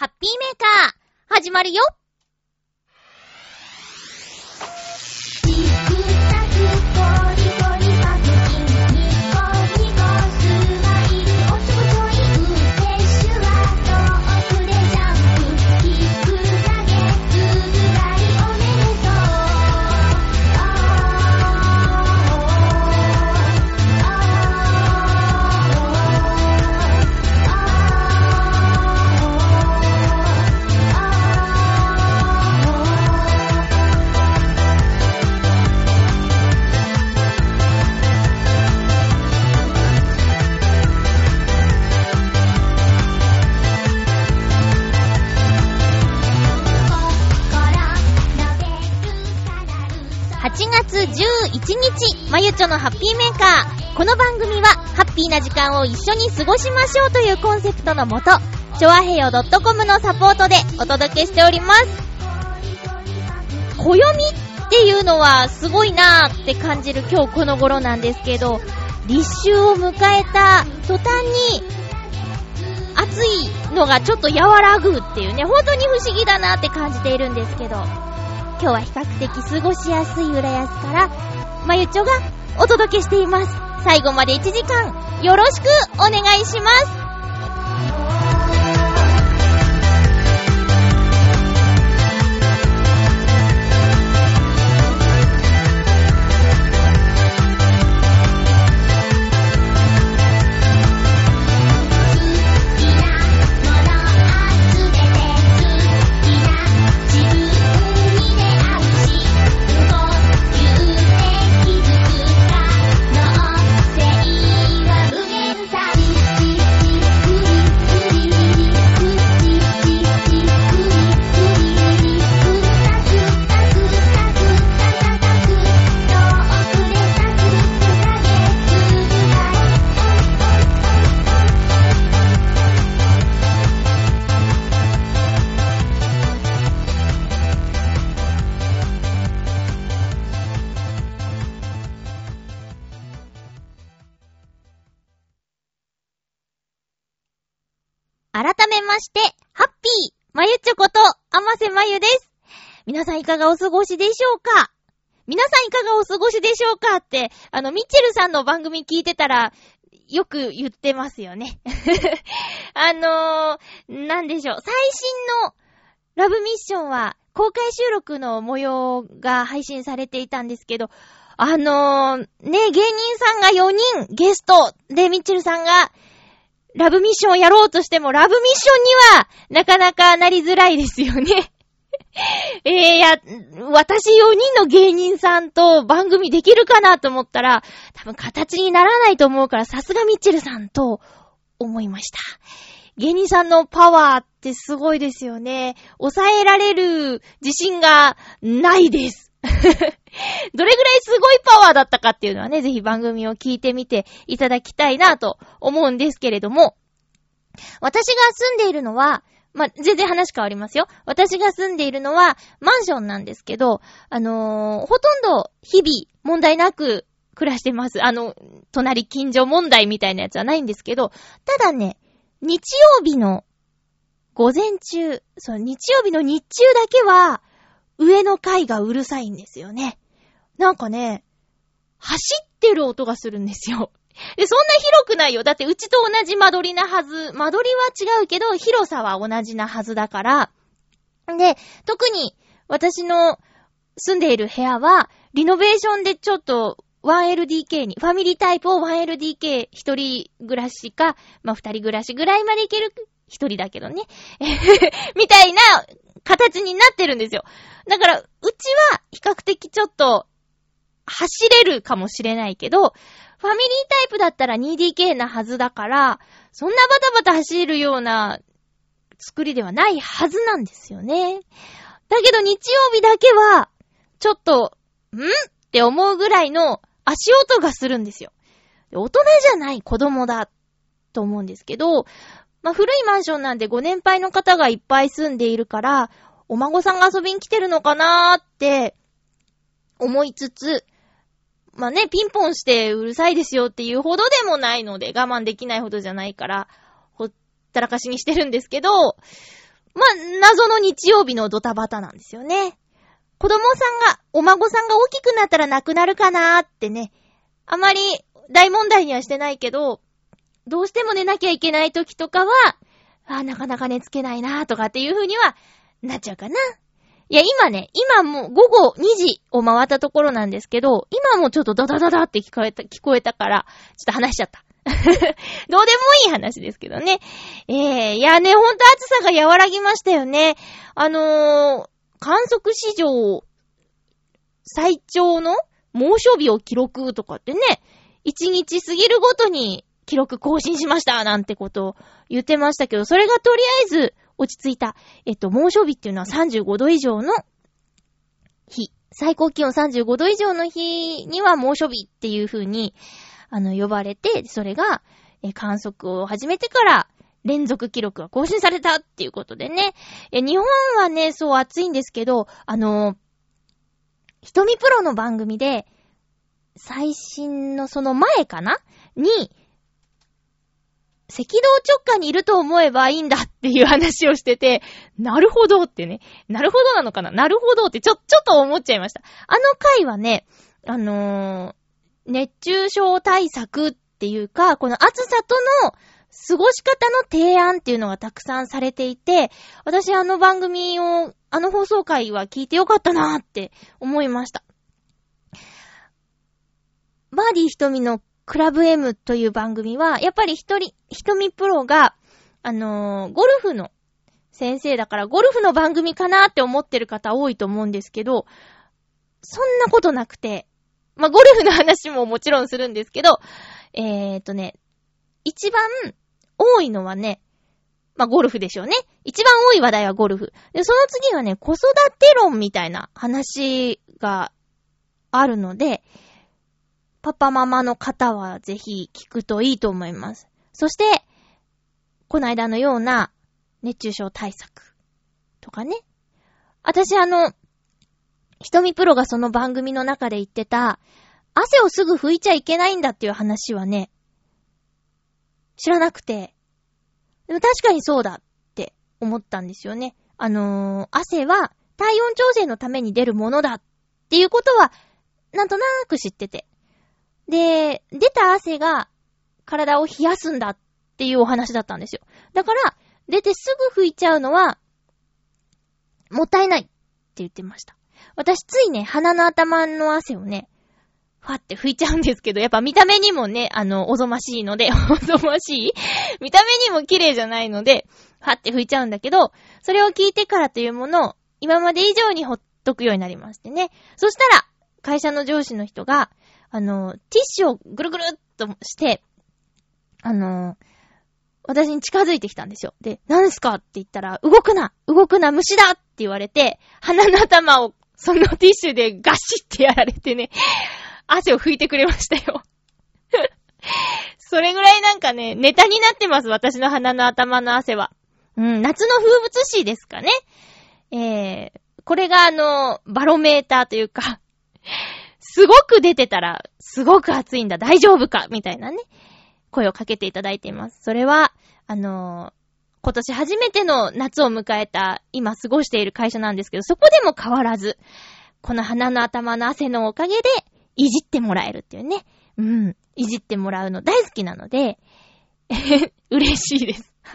ハッピーメーカー、始まるよ。日、まゆちょのハッピーメーカー。この番組は、ハッピーな時間を一緒に過ごしましょうというコンセプトのもと、ちょわへよ .com のサポートでお届けしております。暦っていうのはすごいなーって感じる今日この頃なんですけど、立秋を迎えた途端に、暑いのがちょっと和らぐっていうね、本当に不思議だなって感じているんですけど、今日は比較的過ごしやすい浦安から、まゆちょがお届けしています。最後まで1時間、よろしくお願いします。して、ハッピー、まゆちょこと、あませまゆです。皆さんいかがお過ごしでしょうか？皆さんいかがお過ごしでしょうかって、あの、ミッチェルさんの番組聞いてたら、よく言ってますよね。あのー、なんでしょう。最新のラブミッションは、公開収録の模様が配信されていたんですけど、あのー、ね、芸人さんが4人ゲストで、ミッチェルさんが、ラブミッションをやろうとしても、ラブミッションには、なかなかなりづらいですよね。えー、や、私4人の芸人さんと番組できるかなと思ったら、多分形にならないと思うから、さすがミッチェルさんと思いました。芸人さんのパワーってすごいですよね。抑えられる自信がないです。どれぐらいすごいパワーだったかっていうのはね、ぜひ番組を聞いてみていただきたいなと思うんですけれども、私が住んでいるのは、ま、全然話変わりますよ。私が住んでいるのはマンションなんですけど、あのーほとんど日々問題なく暮らしてます。あの、隣近所問題みたいなやつはないんですけど、ただね、日曜日の午前中、そう、日曜日の日中だけは、上の階がうるさいんですよね。なんかね、走ってる音がするんですよ。で、そんな広くないよ。だってうちと同じ間取りなはず。間取りは違うけど、広さは同じなはずだから。で、特に私の住んでいる部屋は、リノベーションでちょっと 1LDK に、ファミリータイプを 1LDK 一人暮らしか、まあ、二人暮らしぐらいまでいける、一人だけどね。みたいな形になってるんですよ。だから、うちは比較的ちょっと走れるかもしれないけど、ファミリータイプだったら 2DK なはずだから、そんなバタバタ走るような作りではないはずなんですよね。だけど日曜日だけは、ちょっと、ん？って思うぐらいの足音がするんですよ。大人じゃない子供だと思うんですけど、まあ、古いマンションなんでご年配の方がいっぱい住んでいるから、お孫さんが遊びに来てるのかなーって思いつつ、まあね、ピンポンしてうるさいですよっていうほどでもないので、我慢できないほどじゃないから、ほったらかしにしてるんですけど、まあ、謎の日曜日のドタバタなんですよね。子供さんが、お孫さんが大きくなったら亡くなるかなーってね、あまり大問題にはしてないけど、どうしても寝なきゃいけない時とかは、あなかなか寝つけないなとかっていう風にはなっちゃうかな。いや、今ね、今もう午後2時を回ったところなんですけど、今もちょっとダダダダって聞こえた、聞こえたから、ちょっと話しちゃった。どうでもいい話ですけどね。えー、いやね、ほんと暑さが和らぎましたよね。あのー、観測史上最長の猛暑日を記録とかってね、1日過ぎるごとに記録更新しましたなんてことを言ってましたけど、それがとりあえず落ち着いた。えっと、猛暑日っていうのは35度以上の日。最高気温35度以上の日には猛暑日っていう風に、あの、呼ばれて、それが、え、観測を始めてから、連続記録が更新されたっていうことでね。え、日本はね、そう暑いんですけど、あの、ひとみプロの番組で、最新のその前かな？に、赤道直下にいると思えばいいんだっていう話をしてて、なるほどってね。なるほどなのかななるほどってちょ、ちょっと思っちゃいました。あの回はね、あのー、熱中症対策っていうか、この暑さとの過ごし方の提案っていうのがたくさんされていて、私あの番組を、あの放送回は聞いてよかったなーって思いました。バーディー瞳のクラブ M という番組は、やっぱり一人、瞳プロが、あのー、ゴルフの先生だから、ゴルフの番組かなって思ってる方多いと思うんですけど、そんなことなくて、まあ、ゴルフの話ももちろんするんですけど、えーとね、一番多いのはね、まあ、ゴルフでしょうね。一番多い話題はゴルフ。で、その次がね、子育て論みたいな話があるので、パパママの方はぜひ聞くといいと思います。そして、この間のような熱中症対策とかね。私あの、ひとみプロがその番組の中で言ってた、汗をすぐ拭いちゃいけないんだっていう話はね、知らなくて、でも確かにそうだって思ったんですよね。あのー、汗は体温調整のために出るものだっていうことは、なんとなく知ってて。で、出た汗が体を冷やすんだっていうお話だったんですよ。だから、出てすぐ拭いちゃうのは、もったいないって言ってました。私ついね、鼻の頭の汗をね、ファって拭いちゃうんですけど、やっぱ見た目にもね、あの、おぞましいので、おぞましい？見た目にも綺麗じゃないので、ファって拭いちゃうんだけど、それを聞いてからというものを、今まで以上にほっとくようになりましてね。そしたら、会社の上司の人が、あの、ティッシュをぐるぐるっとして、あの、私に近づいてきたんですよ。で、何ですかって言ったら、動くな動くな虫だって言われて、鼻の頭をその ティッシュでガシってやられてね、汗を拭いてくれましたよ。それぐらいなんかね、ネタになってます、私の鼻の頭の汗は。うん、夏の風物詩ですかね。えー、これがあの、バロメーターというかすごく出てたら、すごく暑いんだ、大丈夫か？みたいなね、声をかけていただいています。それは、あのー、今年初めての夏を迎えた、今過ごしている会社なんですけど、そこでも変わらず、この鼻の頭の汗のおかげで、いじってもらえるっていうね。うん。いじってもらうの大好きなので、嬉しいです。こ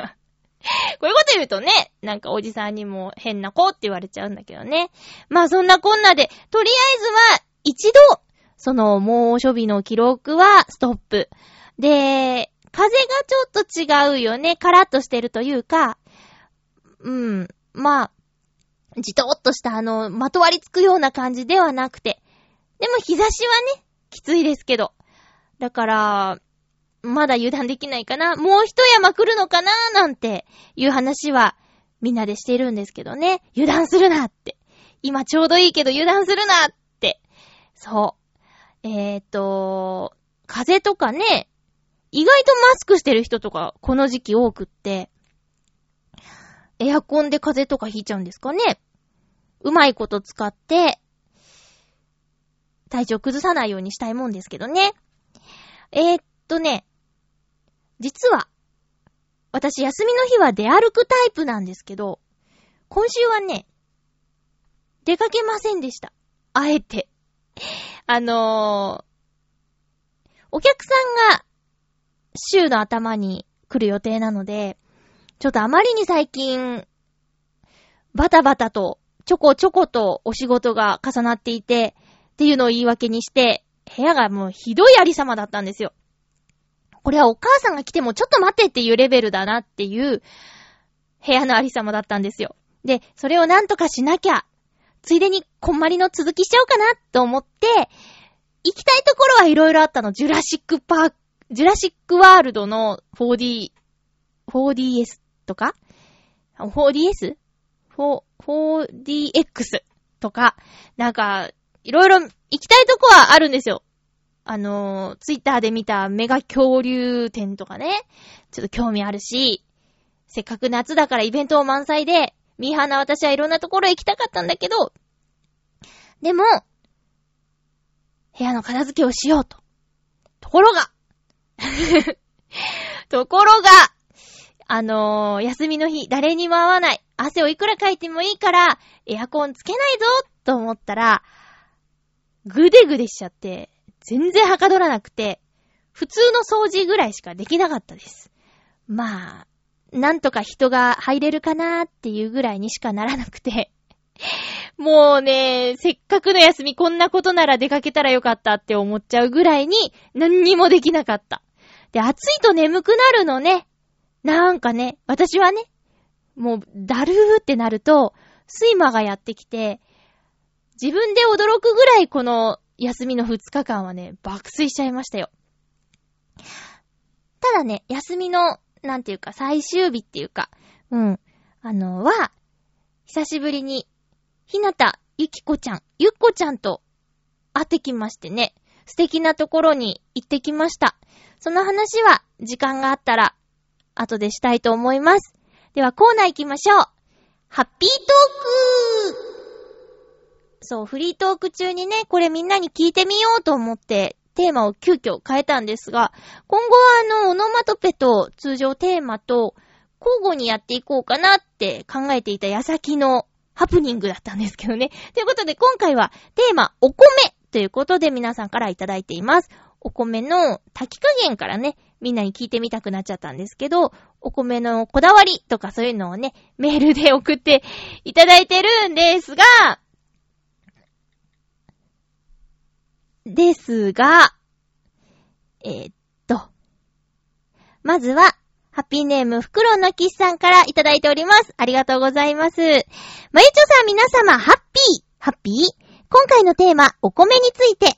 ういうこと言うとね、なんかおじさんにも変な子って言われちゃうんだけどね。まあそんなこんなで、とりあえずは一度、その猛暑日の記録はストップ。で、風がちょっと違うよね。カラッとしてるというか、うん、まあ、じとっとしたあの、まとわりつくような感じではなくて。でも日差しはね、きついですけど。だから、まだ油断できないかな。もう一山来るのかななんていう話はみんなでしてるんですけどね。油断するなって。今ちょうどいいけど油断するなっそう。えっ、と、風邪とかね、意外とマスクしてる人とか、この時期多くって、エアコンで風邪とかひいちゃうんですかね。うまいこと使って、体調崩さないようにしたいもんですけどね。えー、っとね、実は、私休みの日は出歩くタイプなんですけど、今週はね、出かけませんでした。あえて。あのー、お客さんが週の頭に来る予定なので、ちょっとあまりに最近、バタバタと、ちょこちょことお仕事が重なっていて、っていうのを言い訳にして、部屋がもうひどいありさまだったんですよ。これはお母さんが来てもちょっと待ってっていうレベルだなっていう部屋のありさまだったんですよ。で、それをなんとかしなきゃ、ついでにこんまりの続きしちゃおうかなと思って、行きたいところはいろいろあったの。ジュラシックパーク、ジュラシックワールドの 4D、4DS とか ?4DS? 4、4DX とか、なんか、いろいろ行きたいとこはあるんですよ。あの、ツイッターで見たメガ恐竜展とかね、ちょっと興味あるし、せっかく夏だからイベントを満載で、ミーハーな私はいろんなところへ行きたかったんだけど、でも、部屋の片付けをしようと。ところが ところが、あのー、休みの日、誰にも会わない。汗をいくらかいてもいいから、エアコンつけないぞと思ったら、ぐでぐでしちゃって、全然はかどらなくて、普通の掃除ぐらいしかできなかったです。まあ、なんとか人が入れるかなーっていうぐらいにしかならなくて、もうね、せっかくの休みこんなことなら出かけたらよかったって思っちゃうぐらいに何にもできなかった。で、暑いと眠くなるのね。なんかね、私はね、もう、だるーってなると、睡魔がやってきて、自分で驚くぐらいこの休みの2日間はね、爆睡しちゃいましたよ。ただね、休みの、なんていうか、最終日っていうか、うん、あの、は、久しぶりに、ひなた、ゆきこちゃん、ゆっこちゃんと会ってきましてね、素敵なところに行ってきました。その話は、時間があったら、後でしたいと思います。では、コーナー行きましょう。ハッピートークそう、フリートーク中にね、これみんなに聞いてみようと思って、テーマを急遽変えたんですが、今後はあの、オノマトペと通常テーマと交互にやっていこうかなって考えていた矢先のハプニングだったんですけどね。ということで今回はテーマ、お米ということで皆さんからいただいています。お米の炊き加減からね、みんなに聞いてみたくなっちゃったんですけど、お米のこだわりとかそういうのをね、メールで送っていただいてるんですが、ですが、えー、っと、まずは、ハッピーネーム、フクロウのキスさんからいただいております。ありがとうございます。まゆちょさん皆様、ハッピーハッピー？今回のテーマ、お米について。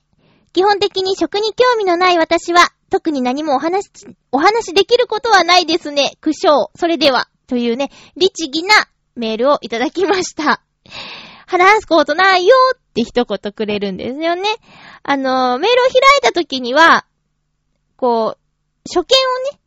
基本的に食に興味のない私は、特に何もお話、お話できることはないですね。苦笑。それでは。というね、律儀なメールをいただきました。話すことないよって一言くれるんですよね。あの、メールを開いた時には、こう、初見をね、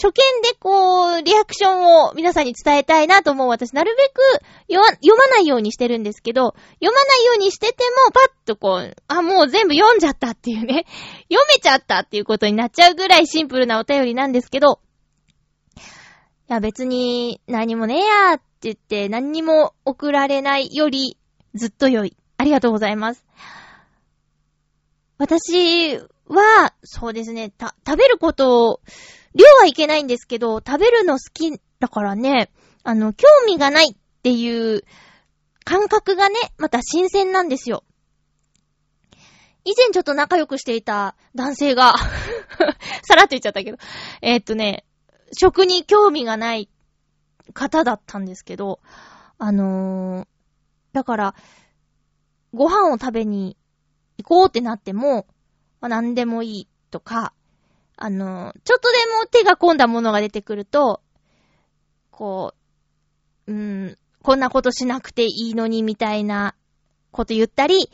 初見でこう、リアクションを皆さんに伝えたいなと思う私、なるべく読まないようにしてるんですけど、読まないようにしてても、パッとこう、あ、もう全部読んじゃったっていうね、読めちゃったっていうことになっちゃうぐらいシンプルなお便りなんですけど、いや別に何もねえやーって言って何にも送られないより、ずっと良い。ありがとうございます。私は、そうですね、た、食べることを、量はいけないんですけど、食べるの好きだからね、あの、興味がないっていう感覚がね、また新鮮なんですよ。以前ちょっと仲良くしていた男性が さらっと言っちゃったけど、えー、っとね、食に興味がない方だったんですけど、あのー、だから、ご飯を食べに行こうってなっても、まあ、何でもいいとか、あの、ちょっとでも手が込んだものが出てくると、こう、うん、こんなことしなくていいのにみたいなこと言ったり、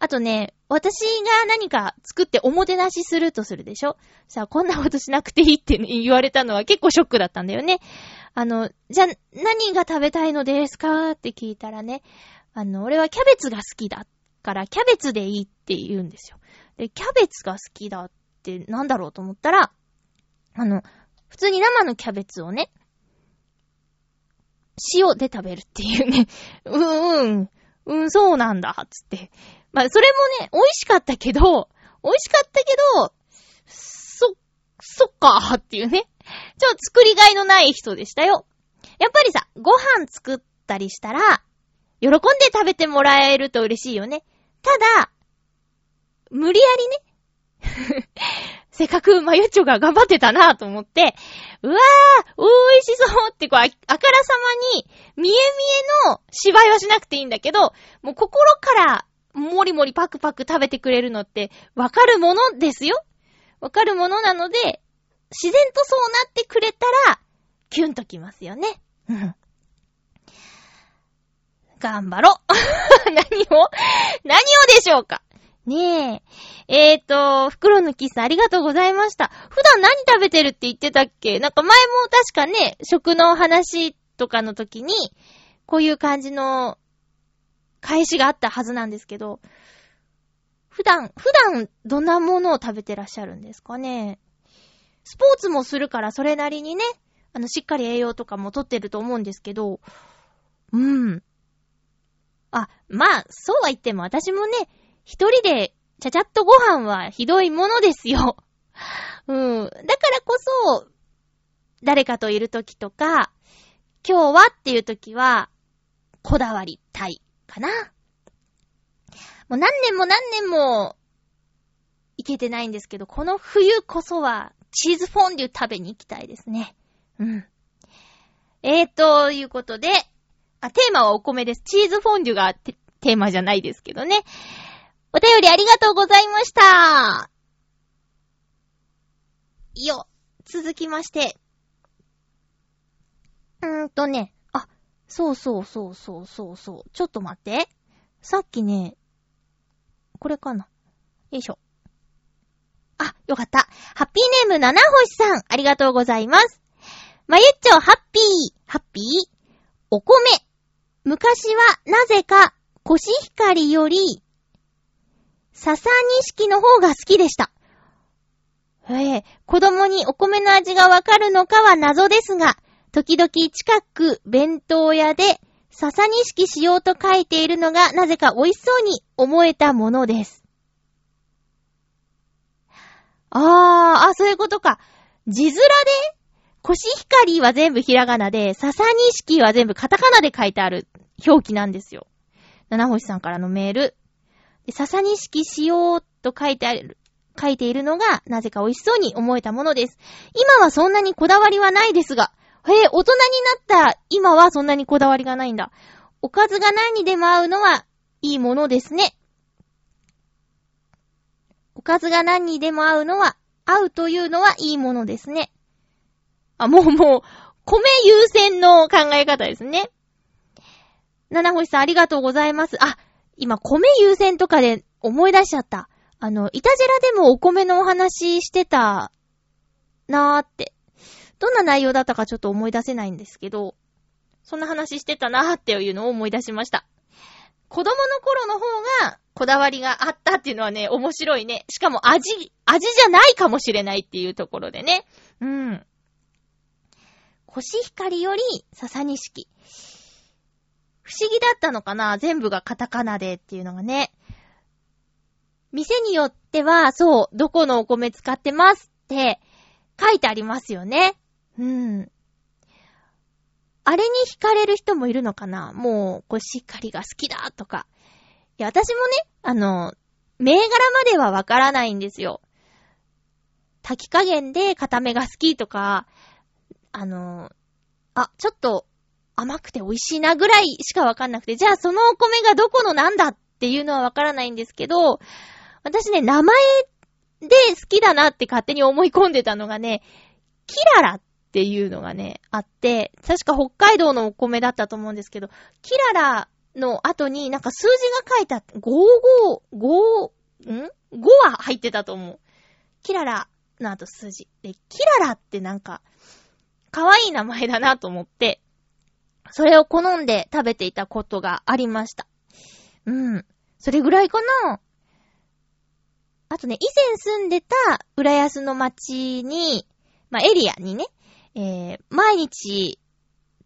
あとね、私が何か作っておもてなしするとするでしょ？さあ、こんなことしなくていいって、言われたのは結構ショックだったんだよね。あの、じゃ、何が食べたいのですか？って聞いたらね、あの、俺はキャベツが好きだから、キャベツでいいって言うんですよ。で、キャベツが好きだってなんだろうと思ったら、あの、普通に生のキャベツをね、塩で食べるっていうね。うん、うん、うん、そうなんだ、つって。まあ、それもね、美味しかったけど、美味しかったけど、そ、そっか、っていうね。ちょ作りがいのない人でしたよ。やっぱりさ、ご飯作ったりしたら、喜んで食べてもらえると嬉しいよね。ただ、無理やりね。せっかくまゆっちょが頑張ってたなぁと思って、うわー、美味しそうってこう、あからさまに、見え見えの芝居はしなくていいんだけど、もう心からもりもりパクパク食べてくれるのって、わかるものですよわかるものなので、自然とそうなってくれたら、キュンときますよね。頑張ろ 何を？何をでしょうか？ねえ。えーと、袋のキスありがとうございました。普段何食べてるって言ってたっけ？なんか前も確かね、食の話とかの時に、こういう感じの返しがあったはずなんですけど、普段、普段どんなものを食べてらっしゃるんですかね？スポーツもするからそれなりにね、あの、しっかり栄養とかもとってると思うんですけど、うん。あ、まあ、そうは言っても私もね、一人でちゃちゃっとご飯はひどいものですよ。うん。だからこそ、誰かといるときとか、今日はっていうときは、こだわりたいかな。もう何年も何年も、いけてないんですけど、この冬こそは、チーズフォンデュ食べに行きたいですね。うん。えーと、いうことで、あ、テーマはお米です。チーズフォンデュがテーマじゃないですけどね。お便りありがとうございました。よ、続きまして。うーんとね、あ、そうそうそうそうそうそう。ちょっと待って。さっきね、これかな。よいしょ。あ、よかった。ハッピーネーム七星さん、ありがとうございます。まゆっちょ、ハッピー、ハッピー、お米。昔は、なぜか、コシヒカリより、笹錦の方が好きでした。ええ、子供にお米の味がわかるのかは謎ですが、時々近く弁当屋で笹錦しようと書いているのがなぜか美味しそうに思えたものです。あー、あ、そういうことか。字面で、コシヒカリは全部ひらがなで、笹錦は全部カタカナで書いてある表記なんですよ。七星さんからのメール。笹錦しようと書いてある、書いているのが、なぜか美味しそうに思えたものです。今はそんなにこだわりはないですが、へえ、大人になった今はそんなにこだわりがないんだ。おかずが何にでも合うのはいいものですね。おかずが何にでも合うのは、合うというのはいいものですね。あ、もうもう、米優先の考え方ですね。七星さんありがとうございます。あ、今米優先とかで思い出しちゃった。あの、いたじらでもお米のお話してたなーって。どんな内容だったかちょっと思い出せないんですけど、そんな話してたなーっていうのを思い出しました。子供の頃の方がこだわりがあったっていうのはね、面白いね。しかも味、味じゃないかもしれないっていうところでね。うん。コシヒカリより笹錦。不思議だったのかな？全部がカタカナでっていうのがね。店によっては、そう、どこのお米使ってますって書いてありますよね。うん。あれに惹かれる人もいるのかな？もう、こう、しっかりが好きだとか。いや、私もね、あの、銘柄まではわからないんですよ。炊き加減で固めが好きとか、あの、あ、ちょっと甘くて美味しいなぐらいしかわかんなくて、じゃあそのお米がどこのなんだっていうのはわからないんですけど、私ね、名前で好きだなって勝手に思い込んでたのがね、キララっていうのがね、あって、確か北海道のお米だったと思うんですけど、キララの後になんか数字が書いてあって、55、5、ん ?5 は入ってたと思う。キララの後数字。で、キララってなんか、可愛い名前だなと思って、それを好んで食べていたことがありました。うん。それぐらいかなあとね、以前住んでた浦安の町に、まあ、エリアにね、えー、毎日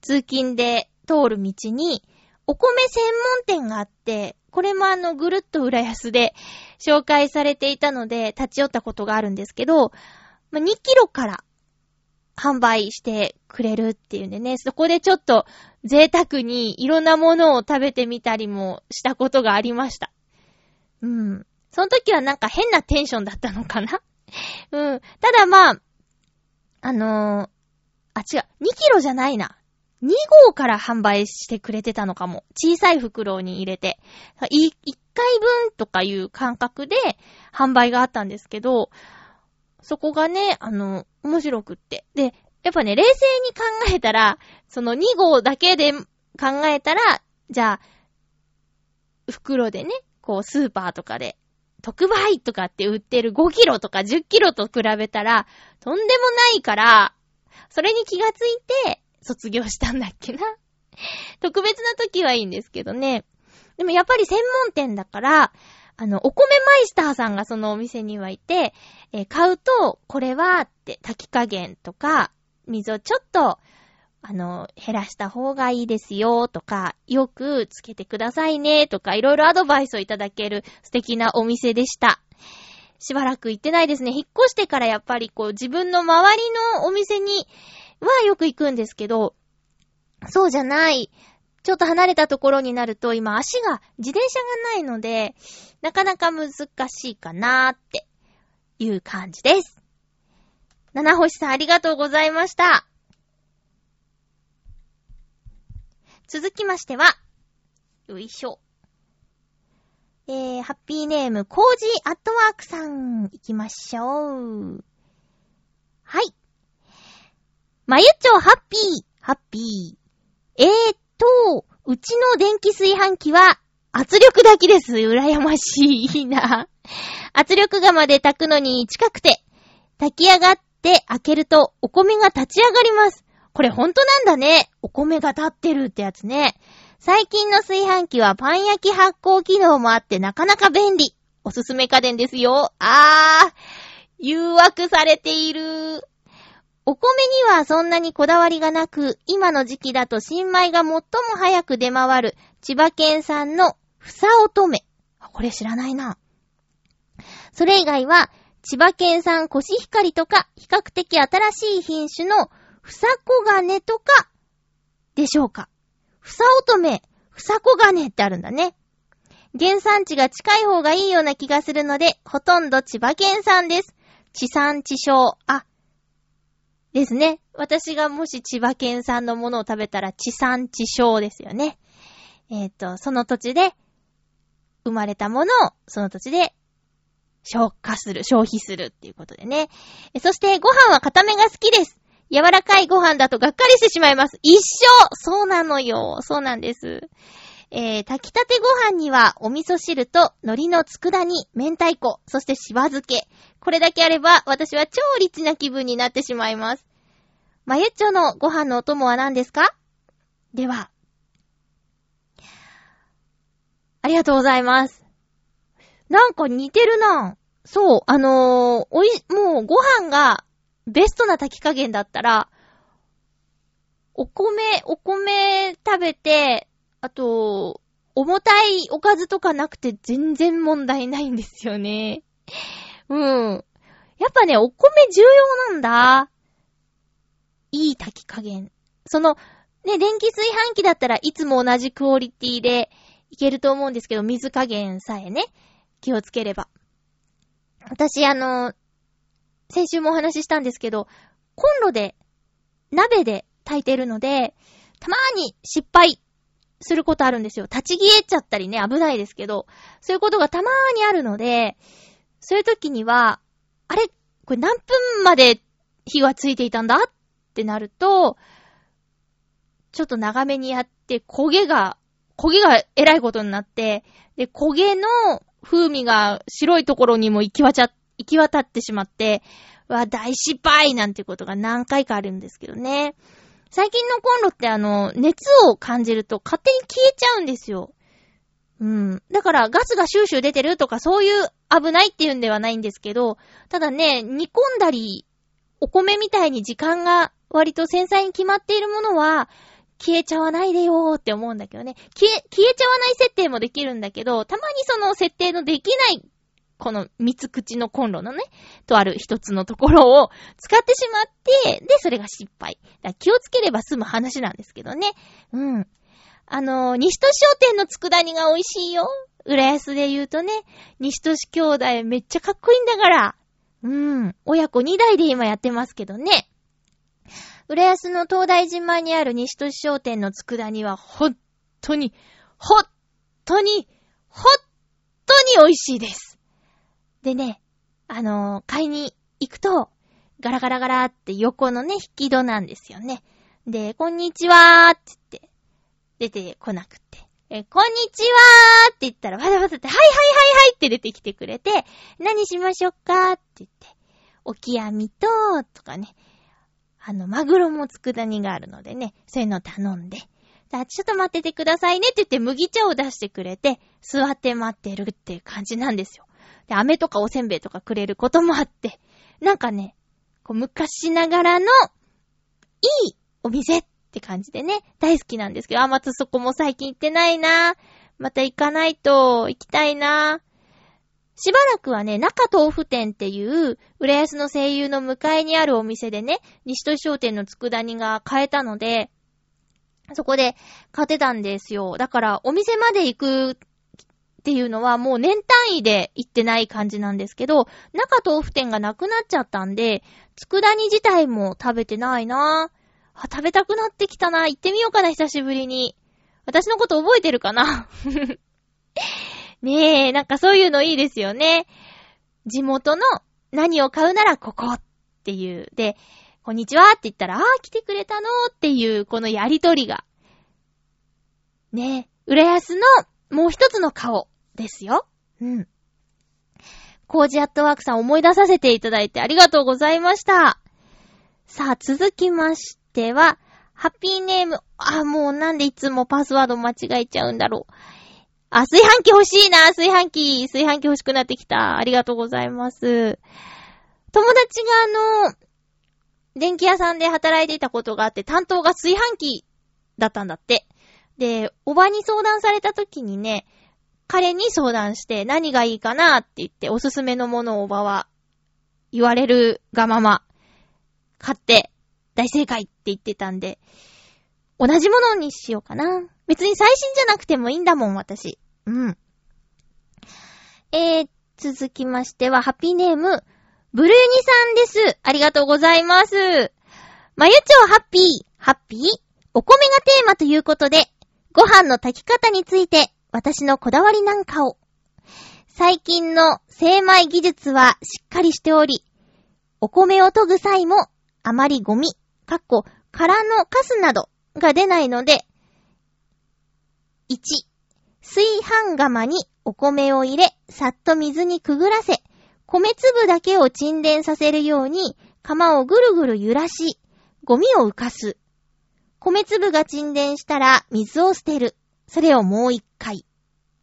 通勤で通通る道に、お米専門店があって、これもあの、ぐるっと浦安で紹介されていたので、立ち寄ったことがあるんですけど、ま2キロから販売してくれるっていうんでね、そこでちょっと贅沢にいろんなものを食べてみたりもしたことがありました。うん。その時はなんか変なテンションだったのかな？うん。ただまあ、あのー、あ、違う、2キロじゃないな。2号から販売してくれてたのかも。小さい袋に入れて。1回分とかいう感覚で販売があったんですけど、そこがね、あの、面白くって。で、やっぱね、冷静に考えたら、その2号だけで考えたら、じゃあ、袋でね、こう、スーパーとかで、特売とかって売ってる5キロとか10キロと比べたら、とんでもないから、それに気がついて、卒業したんだっけな。特別な時はいいんですけどね。でもやっぱり専門店だから、あの、お米マイスターさんがそのお店にはいて、えー、買うと、これは、って炊き加減とか、水をちょっと、あの、減らした方がいいですよ、とか、よくつけてくださいね、とか、いろいろアドバイスをいただける素敵なお店でした。しばらく行ってないですね。引っ越してからやっぱりこう、自分の周りのお店にはよく行くんですけど、そうじゃない、ちょっと離れたところになると、今足が、自転車がないので、なかなか難しいかなーっていう感じです。七星さんありがとうございました。続きましては、よいしょ。えー、ハッピーネーム、コージーアットワークさん、行きましょう。はい。まゆちょハッピー、ハッピー。えーと、うちの電気炊飯器は圧力炊きです。羨ましい。いいな。圧力釜で炊くのに近くて、炊き上がって開けるとお米が立ち上がります。これほんとなんだね。お米が立ってるってやつね。最近の炊飯器はパン焼き発酵機能もあってなかなか便利。おすすめ家電ですよ。あー、誘惑されている。お米にはそんなにこだわりがなく、今の時期だと新米が最も早く出回る千葉県産のふさ乙女。これ知らないな。それ以外は、千葉県産コシヒカリとか、比較的新しい品種のふさこがねとか、でしょうか。ふさ乙女、ふさこがねってあるんだね。原産地が近い方がいいような気がするので、ほとんど千葉県産です。地産地消。あ、ですね。私がもし千葉県産のものを食べたら地産地消ですよね。えっ、ー、と、その土地で生まれたものをその土地で消化する、消費するっていうことでね。そしてご飯は固めが好きです。柔らかいご飯だとがっかりしてしまいます。一生そうなのよ。そうなんです。えー、炊きたてご飯にはお味噌汁と海苔の佃煮、明太子、そしてしば漬け。これだけあれば私は超リッチな気分になってしまいます。まゆっちょのご飯のお供は何ですか？では。ありがとうございます。なんか似てるなそう、あのー、おい、もうご飯がベストな炊き加減だったら、お米、お米食べて、あと、重たいおかずとかなくて全然問題ないんですよね。うん。やっぱね、お米重要なんだ。いい炊き加減。その、ね、電気炊飯器だったらいつも同じクオリティでいけると思うんですけど、水加減さえね、気をつければ。私、あの、先週もお話ししたんですけど、コンロで、鍋で炊いてるので、たまーに失敗することあるんですよ。立ち消えちゃったりね、危ないですけど、そういうことがたまーにあるので、そういう時には、あれ？これ何分まで火がついていたんだ？ってなると、ちょっと長めにやって、焦げが、焦げが偉いことになって、で、焦げの風味が白いところにも行き渡っ行き渡ってしまって、わ、大失敗なんてことが何回かあるんですけどね。最近のコンロってあの、熱を感じると勝手に消えちゃうんですよ。うん。だからガスがシューシュー出てるとかそういう危ないっていうんではないんですけど、ただね、煮込んだり、お米みたいに時間が割と繊細に決まっているものは、消えちゃわないでよーって思うんだけどね。消え、消えちゃわない設定もできるんだけど、たまにその設定のできないこの三つ口のコンロのね、とある一つのところを使ってしまって、で、それが失敗。気をつければ済む話なんですけどね。うん。あの、西都商店の佃煮が美味しいよ。浦安で言うとね、西都市兄弟めっちゃかっこいいんだから。うん。親子二代で今やってますけどね。浦安の東大島にある西都市商店の佃煮は、ほんとに、ほっとに、ほっとに美味しいです。でね、あのー、買いに行くと、ガラガラガラって横のね、引き戸なんですよね。で、こんにちはーって言って、出てこなくって。え、こんにちはーって言ったら、わざわざって、はいはいはいはいって出てきてくれて、何しましょうかって言って、おきやみと、とかね、あの、マグロも佃煮があるのでね、そういうの頼んで、あ、ちょっと待っててくださいねって言って麦茶を出してくれて、座って待ってるって感じなんですよ。で、飴とかおせんべいとかくれることもあって、なんかね、こう昔ながらの、いいお店って感じでね、大好きなんですけど、あ、またそこも最近行ってないなまた行かないと、行きたいなしばらくはね、中豆腐店っていう、浦安の声優の向かいにあるお店でね、西都商店の佃煮が買えたので、そこで買ってたんですよ。だから、お店まで行くっていうのはもう年単位で行ってない感じなんですけど、中豆腐店がなくなっちゃったんで、佃煮自体も食べてないなあ、食べたくなってきたな行ってみようかな、久しぶりに。私のこと覚えてるかな？ねえ、なんかそういうのいいですよね。地元の何を買うならここっていう。で、こんにちはって言ったら、ああ、来てくれたのっていう、このやりとりが。ねえ、浦安のもう一つの顔ですよ。うん。コージアットワークさん思い出させていただいてありがとうございました。さあ、続きましては、ハッピーネーム、あ、もうなんでいつもパスワード間違えちゃうんだろう。あ、炊飯器欲しいな、炊飯器。炊飯器欲しくなってきた。ありがとうございます。友達があの、電気屋さんで働いていたことがあって、担当が炊飯器だったんだって。で、おばに相談された時にね、彼に相談して何がいいかなって言っておすすめのものをおばは言われるがまま買って大正解って言ってたんで、同じものにしようかな。別に最新じゃなくてもいいんだもん、私。うん。えー、続きましては、ハッピーネーム、ブルーニさんです。ありがとうございます。まゆちょハッピー、ハッピー？お米がテーマということで、ご飯の炊き方について私のこだわりなんかを。最近の精米技術はしっかりしており、お米を研ぐ際もあまりゴミ、かっこ、殻のカスなどが出ないので、1、炊飯釜にお米を入れ、さっと水にくぐらせ、米粒だけを沈殿させるように、釜をぐるぐる揺らし、ゴミを浮かす。米粒が沈殿したら水を捨てる。それをもう一回。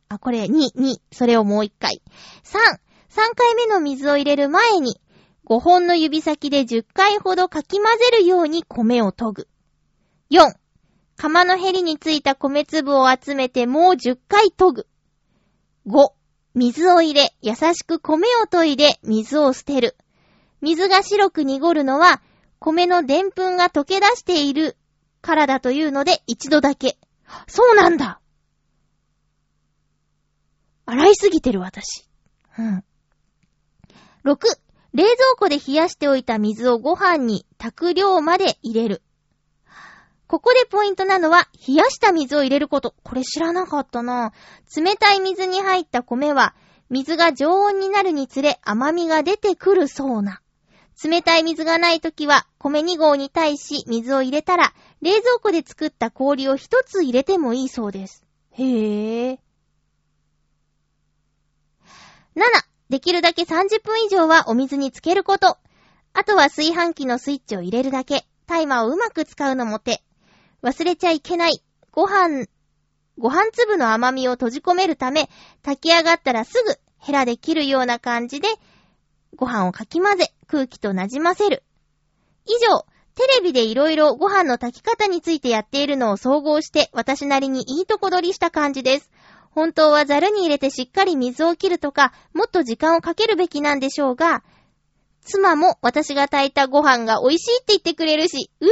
あ、これ、2、2、それをもう一回。3、3回目の水を入れる前に、5本の指先で10回ほどかき混ぜるように米を研ぐ。4、釜のヘリについた米粒を集めてもう10回研ぐ。5、水を入れ、優しく米を研いで水を捨てる。水が白く濁るのは、米の澱粉が溶け出しているからだというので一度だけ。そうなんだ洗いすぎてる私。うん。6、冷蔵庫で冷やしておいた水をご飯に炊く量まで入れる。ここでポイントなのは、冷やした水を入れること。これ知らなかったな。冷たい水に入った米は、水が常温になるにつれ甘みが出てくるそうな。冷たい水がないときは、米2合に対し水を入れたら、冷蔵庫で作った氷を一つ入れてもいいそうです。へぇー。7、できるだけ30分以上はお水につけること。あとは炊飯器のスイッチを入れるだけ。タイマーをうまく使うのも手。忘れちゃいけない。ご飯、ご飯粒の甘みを閉じ込めるため、炊き上がったらすぐヘラで切るような感じで、ご飯をかき混ぜ、空気と馴染ませる。以上、テレビでいろいろご飯の炊き方についてやっているのを総合して私なりにいいとこ取りした感じです。本当はザルに入れてしっかり水を切るとか、もっと時間をかけるべきなんでしょうが、妻も私が炊いたご飯が美味しいって言ってくれるし、う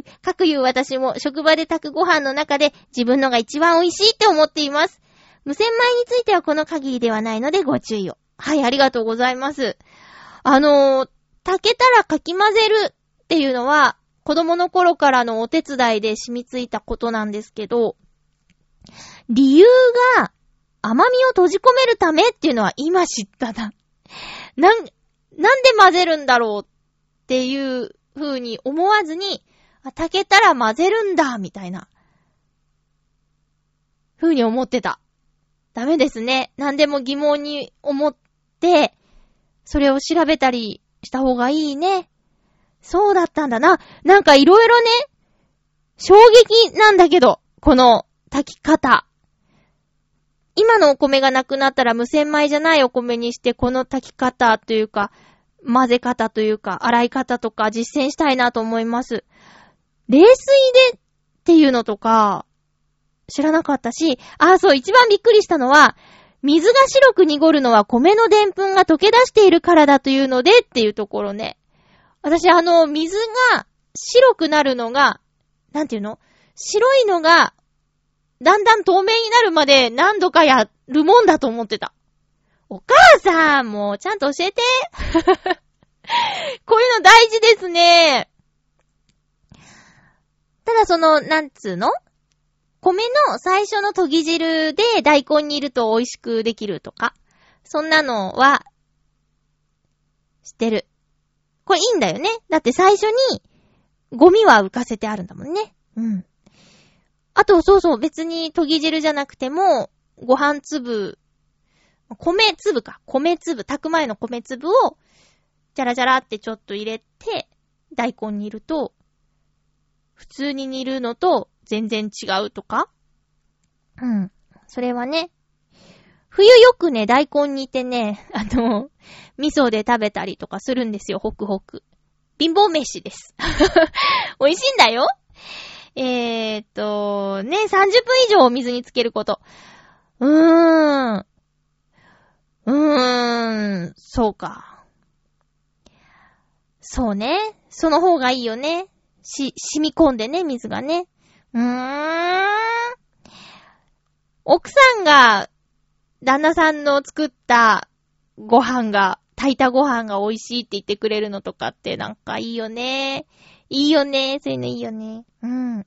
ー、かくいう私も職場で炊くご飯の中で自分のが一番美味しいって思っています。無洗米についてはこの限りではないのでご注意を。はい、ありがとうございます。あのー、炊けたらかき混ぜるっていうのは、子供の頃からのお手伝いで染みついたことなんですけど、理由が甘みを閉じ込めるためっていうのは今知ったな。なん、なんで混ぜるんだろうっていう風に思わずに、あ、炊けたら混ぜるんだ、みたいな、風に思ってた。ダメですね。何でも疑問に思って、それを調べたりした方がいいね。そうだったんだな。なんかいろいろね、衝撃なんだけど、この炊き方。今のお米がなくなったら無洗米じゃないお米にして、この炊き方というか、混ぜ方というか、洗い方とか実践したいなと思います。冷水でっていうのとか、知らなかったし、あ、そう、一番びっくりしたのは、水が白く濁るのは米の澱粉が溶け出しているからだというのでっていうところね。私、あの、水が白くなるのが、なんていうの？白いのがだんだん透明になるまで何度かやるもんだと思ってた。お母さん、もうちゃんと教えて。こういうの大事ですね。ただその、なんつうの？米の最初の研ぎ汁で大根にいると美味しくできるとか。そんなのは、知ってる。これいいんだよね。だって最初に、ゴミは浮かせてあるんだもんね。うん。あと、そうそう、別に研ぎ汁じゃなくても、ご飯粒、米粒か。米粒、炊く前の米粒を、じゃらじゃらってちょっと入れて、大根煮ると、普通に煮るのと全然違うとかうん。それはね、冬よくね、大根煮てね、あの、味噌で食べたりとかするんですよ、ホクホク。貧乏飯です。美味しいんだよえーっと、ね、30分以上お水につけること。うーん。うーん、そうか。そうね。その方がいいよね。し、染み込んでね、水がね。うーん。奥さんが、旦那さんの作ったご飯が、炊いたご飯が美味しいって言ってくれるのとかってなんかいいよね。いいよね。そういうのいいよね。うん。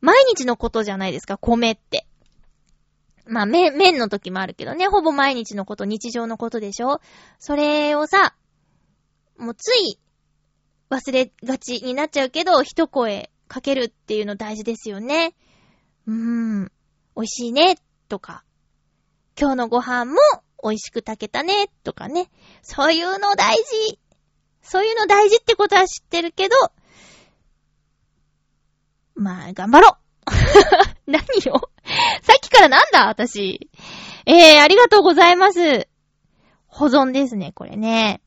毎日のことじゃないですか、米って。まあ、麺、麺の時もあるけどね、ほぼ毎日のこと、日常のことでしょそれをさ、もうつい忘れがちになっちゃうけど、一声かけるっていうの大事ですよね。うーん、美味しいね、とか。今日のご飯も美味しく炊けたね、とかね。そういうの大事。そういうの大事ってことは知ってるけど、まあ、頑張ろう 何よ さっきからなんだ私。えー、ありがとうございます。保存ですね、これね。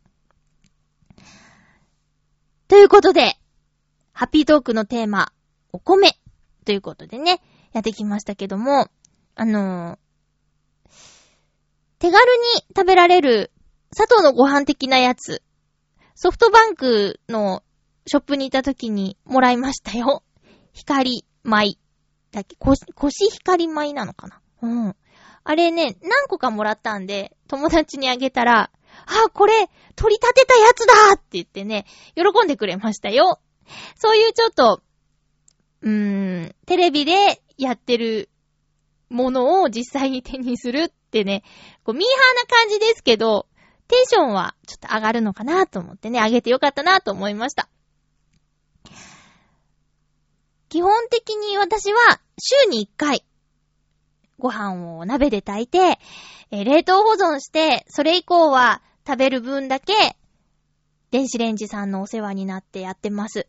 ということで、ハッピートークのテーマ、お米。ということでね、やってきましたけども、あのー、手軽に食べられる佐藤のご飯的なやつ、ソフトバンクのショップにいた時にもらいましたよ。光米。だっけ？コシ、コシ光米なのかな？うん。あれね、何個かもらったんで、友達にあげたら、あ、これ、取り立てたやつだって言ってね、喜んでくれましたよ。そういうちょっと、うーん、テレビでやってるものを実際に手にするってね、こう、ミーハーな感じですけど、テンションはちょっと上がるのかなと思ってね、上げてよかったなと思いました。基本的に私は週に1回、ご飯を鍋で炊いて、えー、冷凍保存して、それ以降は食べる分だけ、電子レンジさんのお世話になってやってます。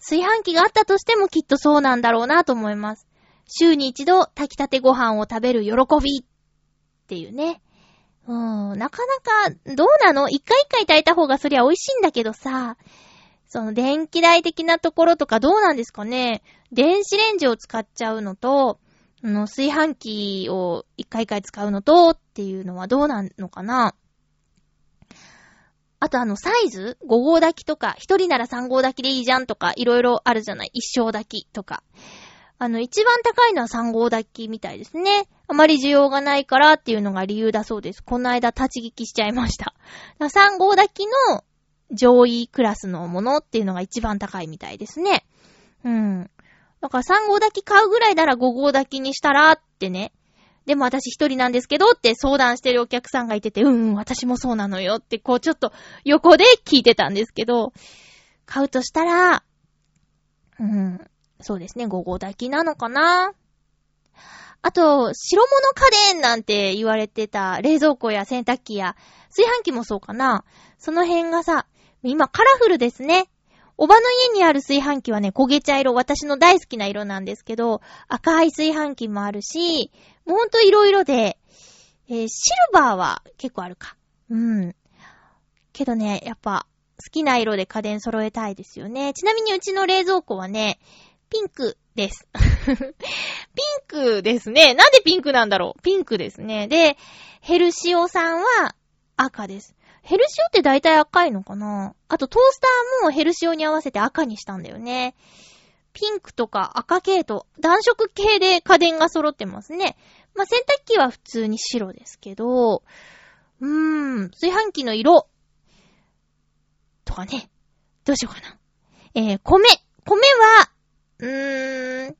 炊飯器があったとしてもきっとそうなんだろうなと思います。週に一度炊きたてご飯を食べる喜びっていうね。うーん、なかなか、どうなの？一回一回炊いた方がそりゃ美味しいんだけどさ、その電気代的なところとかどうなんですかね電子レンジを使っちゃうのと、あの、炊飯器を一回一回使うのとっていうのはどうなのかなあとあの、サイズ ?5 号炊きとか、1人なら3号炊きでいいじゃんとか、いろいろあるじゃない？一生炊きとか。あの、一番高いのは3号炊きみたいですね。あまり需要がないからっていうのが理由だそうです。この間立ち聞きしちゃいました。3号炊きの上位クラスのものっていうのが一番高いみたいですね。うん。だから3号炊き買うぐらいなら5号炊きにしたらってね。でも私一人なんですけどって相談してるお客さんがいてて、うん、うん、私もそうなのよってこうちょっと横で聞いてたんですけど、買うとしたら、うん、そうですね、5号炊きなのかなあと、白物家電なんて言われてた冷蔵庫や洗濯機や炊飯器もそうかなその辺がさ、今カラフルですね。おばの家にある炊飯器はね、焦げ茶色、私の大好きな色なんですけど、赤い炊飯器もあるし、もうほんと色々で、えー、シルバーは結構あるか。うん。けどね、やっぱ、好きな色で家電揃えたいですよね。ちなみにうちの冷蔵庫はね、ピンクです。ピンクですね。なんでピンクなんだろう？ピンクですね。で、ヘルシオさんは赤です。ヘルシオって大体赤いのかな？あとトースターもヘルシオに合わせて赤にしたんだよね。ピンクとか赤系と暖色系で家電が揃ってますね。まあ、洗濯機は普通に白ですけど、うーん、炊飯器の色とかね。どうしようかな。えー、米。米は、うーん、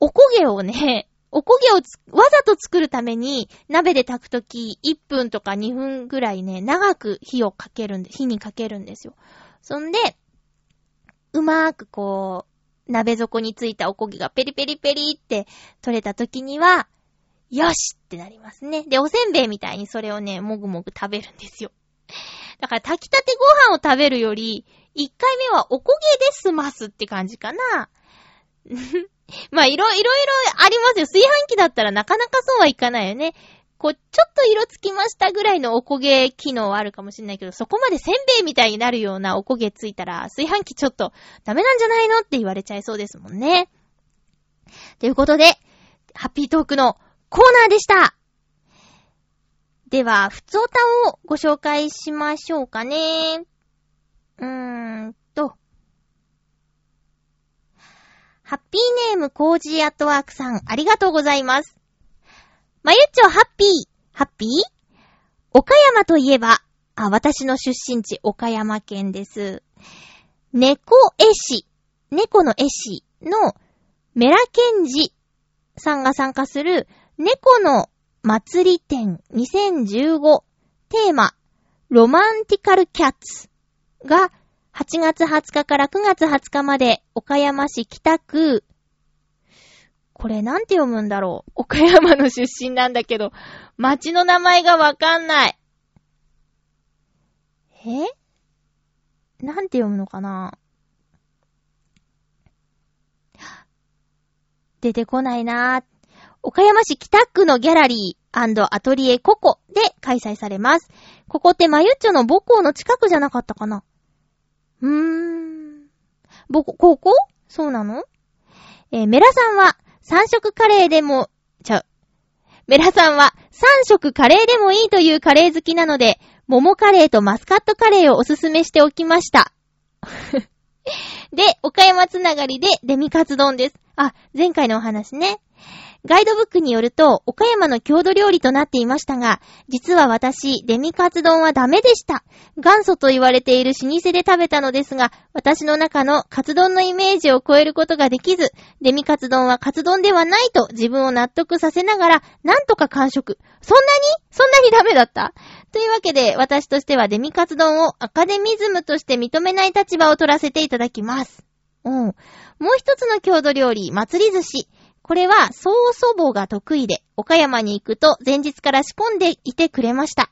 おこげをね、おこげをわざと作るために、鍋で炊くとき、1分とか2分ぐらいね、長く火をかけるんで、火にかけるんですよ。そんで、うまーくこう、鍋底についたおこげがペリペリペリって取れたときには、よしってなりますね。で、おせんべいみたいにそれをね、もぐもぐ食べるんですよ。だから炊きたてご飯を食べるより、1回目はおこげで済ますって感じかな。まあ、いろ、いろいろありますよ。炊飯器だったらなかなかそうはいかないよね。こう、ちょっと色つきましたぐらいのおこげ機能はあるかもしれないけど、そこまでせんべいみたいになるようなおこげついたら、炊飯器ちょっとダメなんじゃないのって言われちゃいそうですもんね。ということで、ハッピートークのコーナーでした。では、ふつおたをご紹介しましょうかね。うーんと。ハッピーネームコージーアットワークさん、ありがとうございます。まゆっちょハッピー、ハッピー？岡山といえば、あ、私の出身地、岡山県です。猫絵師、猫の絵師のメラケンジさんが参加する猫の祭り展2015テーマロマンティカルキャッツが8月20日から9月20日まで岡山市北区これなんて読むんだろう。岡山の出身なんだけど、町の名前がわかんない。え？なんて読むのかな？出てこないなぁ岡山市北区のギャラリーアトリエココで開催されます。ここってマユッチョの母校の近くじゃなかったかな？うーん。母校、高校そうなの？えー、メラさんは三色カレーでも、ちゃう。メラさんは三色カレーでもいいというカレー好きなので、桃カレーとマスカットカレーをおすすめしておきました。で、岡山つながりでデミカツ丼です。あ、前回のお話ね。ガイドブックによると、岡山の郷土料理となっていましたが、実は私、デミカツ丼はダメでした。元祖と言われている老舗で食べたのですが、私の中のカツ丼のイメージを超えることができず、デミカツ丼はカツ丼ではないと自分を納得させながら、なんとか完食。そんなに？そんなにダメだった？というわけで、私としてはデミカツ丼をアカデミズムとして認めない立場を取らせていただきます。うん。もう一つの郷土料理、祭り寿司。これは、曽祖母が得意で、岡山に行くと前日から仕込んでいてくれました。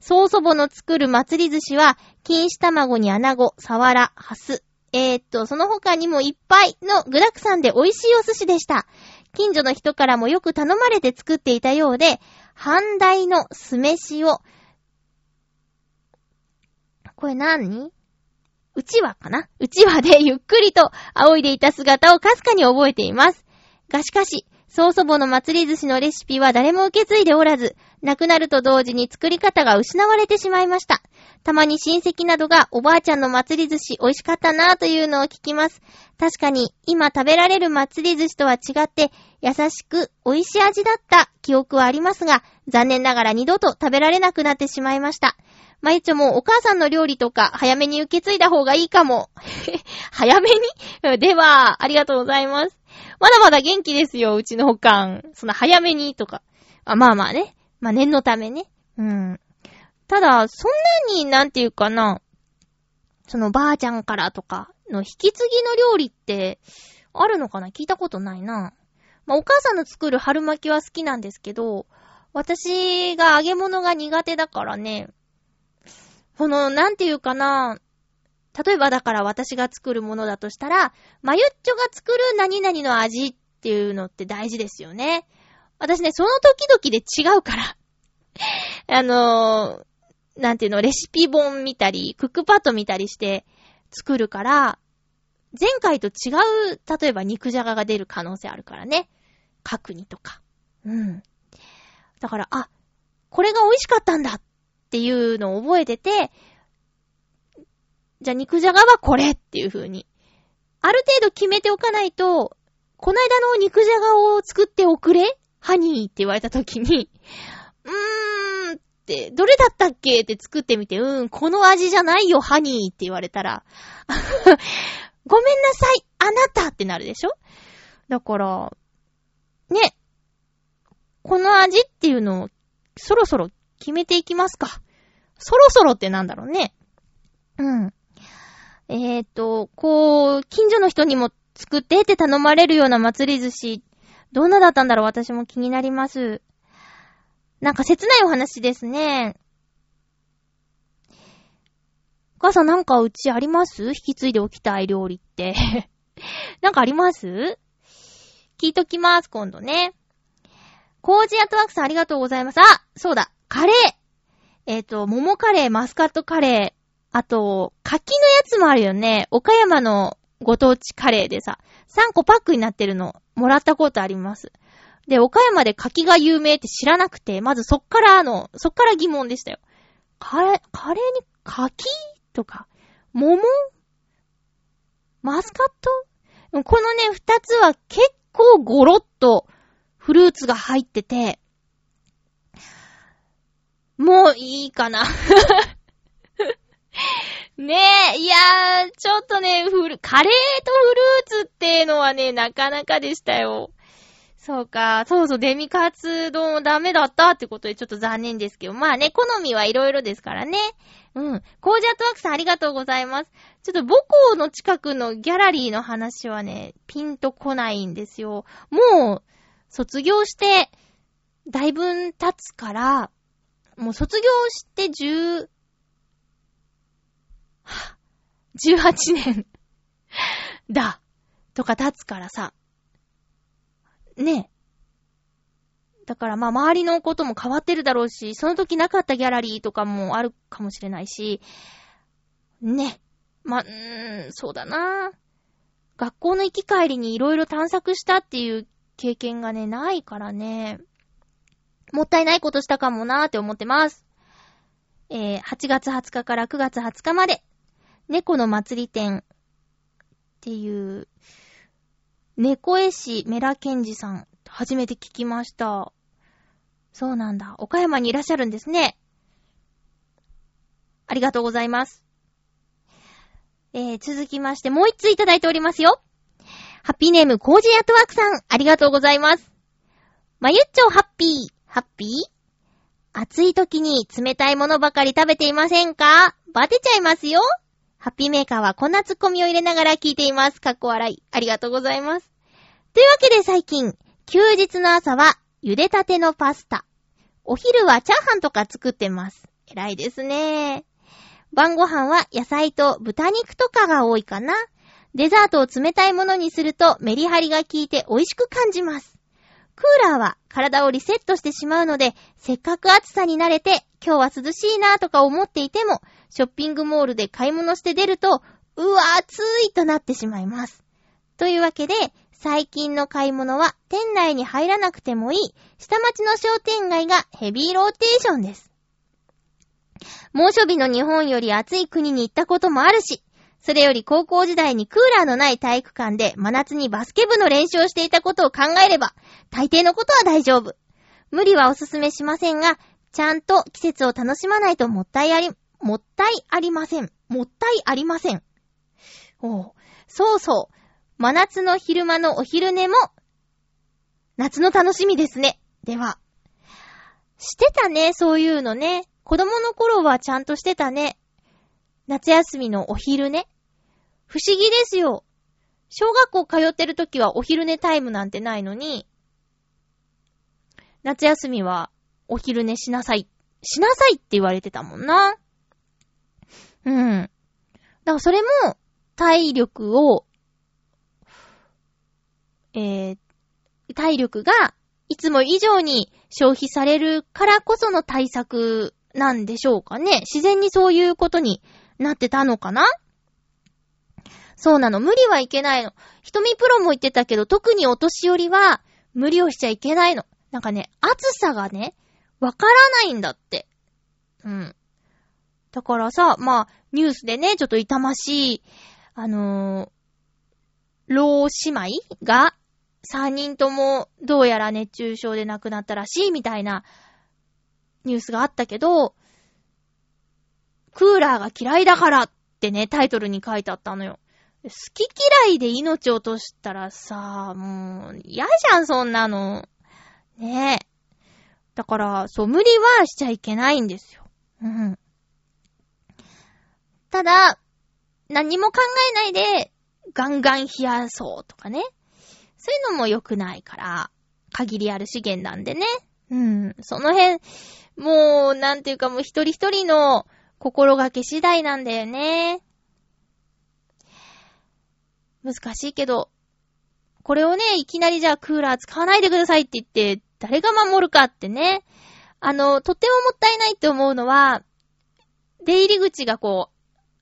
曽祖母の作る祭り寿司は、錦糸卵に穴子、サワラ、ハス。えー、っと、その他にもいっぱいの具沢山で美味しいお寿司でした。近所の人からもよく頼まれて作っていたようで、半大の酢飯を、これ何？うちわかな？うちわでゆっくりと仰いでいた姿をかすかに覚えています。がしかし、曽祖母の祭り寿司のレシピは誰も受け継いでおらず、亡くなると同時に作り方が失われてしまいました。たまに親戚などがおばあちゃんの祭り寿司美味しかったなぁというのを聞きます。確かに今食べられる祭り寿司とは違って優しく美味しい味だった記憶はありますが、残念ながら二度と食べられなくなってしまいました。まゆちょもお母さんの料理とか早めに受け継いだ方がいいかも。早めに？では、ありがとうございます。まだまだ元気ですよ、うちの保管。その早めにとか。あ、まあまあね。まあ念のためね。うん。ただ、そんなに、なんていうかな、そのばあちゃんからとかの引き継ぎの料理って、あるのかな？聞いたことないな。まあ、お母さんの作る春巻きは好きなんですけど、私が揚げ物が苦手だからね、この、なんていうかな、例えばだから私が作るものだとしたら、まゆっちょが作る何々の味っていうのって大事ですよね。私ね、その時々で違うから あのー、なんていうの、レシピ本見たり、クックパッド見たりして作るから、前回と違う、例えば肉じゃがが出る可能性あるからね。角煮とか。うん。だから、あ、これが美味しかったんだっていうのを覚えてて、じゃあ肉じゃがはこれっていう風に。ある程度決めておかないと、こないだの肉じゃがを作っておくれハニーって言われた時に、うーんって、どれだったっけって作ってみて、うん、この味じゃないよ、ハニーって言われたら、ごめんなさい、あなたってなるでしょ？だから、ね、この味っていうのを、そろそろ決めていきますか。そろそろってなんだろうね。うん。えっ、ー、と、こう、近所の人にも作ってって頼まれるような祭り寿司、どんなだったんだろう私も気になります。なんか切ないお話ですね。お母さんなんかうちあります？引き継いでおきたい料理って。なんかあります？聞いときます、今度ね。コージアトワークさんありがとうございます。あそうだカレーえっ、ー、と、桃カレー、マスカットカレー、あと、柿のやつもあるよね。岡山のご当地カレーでさ、3個パックになってるの、もらったことあります。で、岡山で柿が有名って知らなくて、まずそっからあの、そっから疑問でしたよ。カレー、カレーに柿とか、桃？マスカット？このね、二つは結構ゴロッとフルーツが入ってて、もういいかな ねえ、いやー、ちょっとね、フル、カレーとフルーツってのはね、なかなかでしたよ。そうか、そうそう、デミカツ丼ダメだったってことでちょっと残念ですけど、まあね、好みはいろいろですからね。うん。コージャートワークさんありがとうございます。ちょっと母校の近くのギャラリーの話はね、ピンとこないんですよ。もう、卒業して、だいぶ経つから、もう卒業して10、18年だ、とか経つからさ。ねえだからまあ周りのことも変わってるだろうし、その時なかったギャラリーとかもあるかもしれないし、ね。まあ、うーん、そうだな学校の行き帰りにいろいろ探索したっていう経験がね、ないからね。もったいないことしたかもなーって思ってます。えー、8月20日から9月20日まで、猫の祭り店っていう、猫絵師メラケンジさん、初めて聞きました。そうなんだ。岡山にいらっしゃるんですね。ありがとうございます。えー、続きまして、もう一ついただいておりますよ。ハッピーネーム、コージーアトワークさん、ありがとうございます。まゆっちょハッピー、ハッピー？暑い時に冷たいものばかり食べていませんか？バテちゃいますよハッピーメーカーはこんなツッコミを入れながら聞いています。かっこ笑い。ありがとうございます。というわけで最近、休日の朝は茹でたてのパスタ。お昼はチャーハンとか作ってます。偉いですね。晩ご飯は野菜と豚肉とかが多いかな。デザートを冷たいものにするとメリハリが効いて美味しく感じます。クーラーは体をリセットしてしまうので、せっかく暑さに慣れて、今日は涼しいなとか思っていても、ショッピングモールで買い物して出ると、うわ、暑いとなってしまいます。というわけで、最近の買い物は店内に入らなくてもいい下町の商店街がヘビーローテーションです。猛暑日の日本より暑い国に行ったこともあるし、それより高校時代にクーラーのない体育館で真夏にバスケ部の練習をしていたことを考えれば、大抵のことは大丈夫。無理はおすすめしませんが、ちゃんと季節を楽しまないともったいあり、もったいありません。もったいありません。おう。そうそう。真夏の昼間のお昼寝も、夏の楽しみですね。では。してたね、そういうのね。子供の頃はちゃんとしてたね。夏休みのお昼寝。不思議ですよ。小学校通ってる時はお昼寝タイムなんてないのに、夏休みはお昼寝しなさい。しなさいって言われてたもんな。うん。だからそれも体力を、えー、体力がいつも以上に消費されるからこその対策なんでしょうかね。自然にそういうことになってたのかな？そうなの。無理はいけないの。瞳プロも言ってたけど、特にお年寄りは無理をしちゃいけないの。なんかね、暑さがね、わからないんだって。うん。だからさ、まあ、ニュースでね、ちょっと痛ましい、あのー、老姉妹が、三人ともどうやら熱中症で亡くなったらしいみたいなニュースがあったけど、クーラーが嫌いだからってね、タイトルに書いてあったのよ。好き嫌いで命落としたらさ、もう、嫌じゃん、そんなの。ねえ。だから、そう、無理はしちゃいけないんですよ。うん。ただ、何も考えないで、ガンガン冷やそうとかね。そういうのも良くないから、限りある資源なんでね。うん。その辺、もう、なんていうかもう一人一人の心がけ次第なんだよね。難しいけど、これをね、いきなりじゃあクーラー使わないでくださいって言って、誰が守るかってね。あの、とってももったいないって思うのは、出入り口がこう、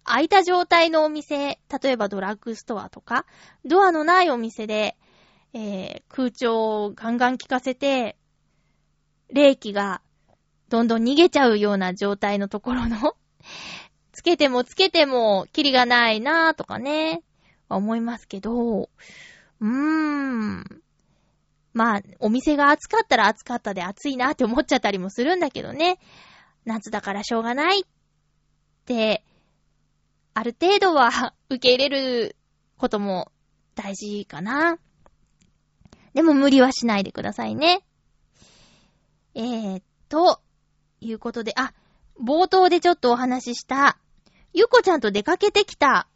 開いた状態のお店、例えばドラッグストアとか、ドアのないお店で、えー、空調をガンガン効かせて、冷気がどんどん逃げちゃうような状態のところのつけてもつけても、キリがないなぁとかね、思いますけど、うーん。まあ、お店が暑かったら暑かったで暑いなって思っちゃったりもするんだけどね。夏だからしょうがないって、ある程度は受け入れることも大事かな。でも無理はしないでくださいね。えー、と、いうことで、あ、冒頭でちょっとお話しした、ゆこちゃんと出かけてきた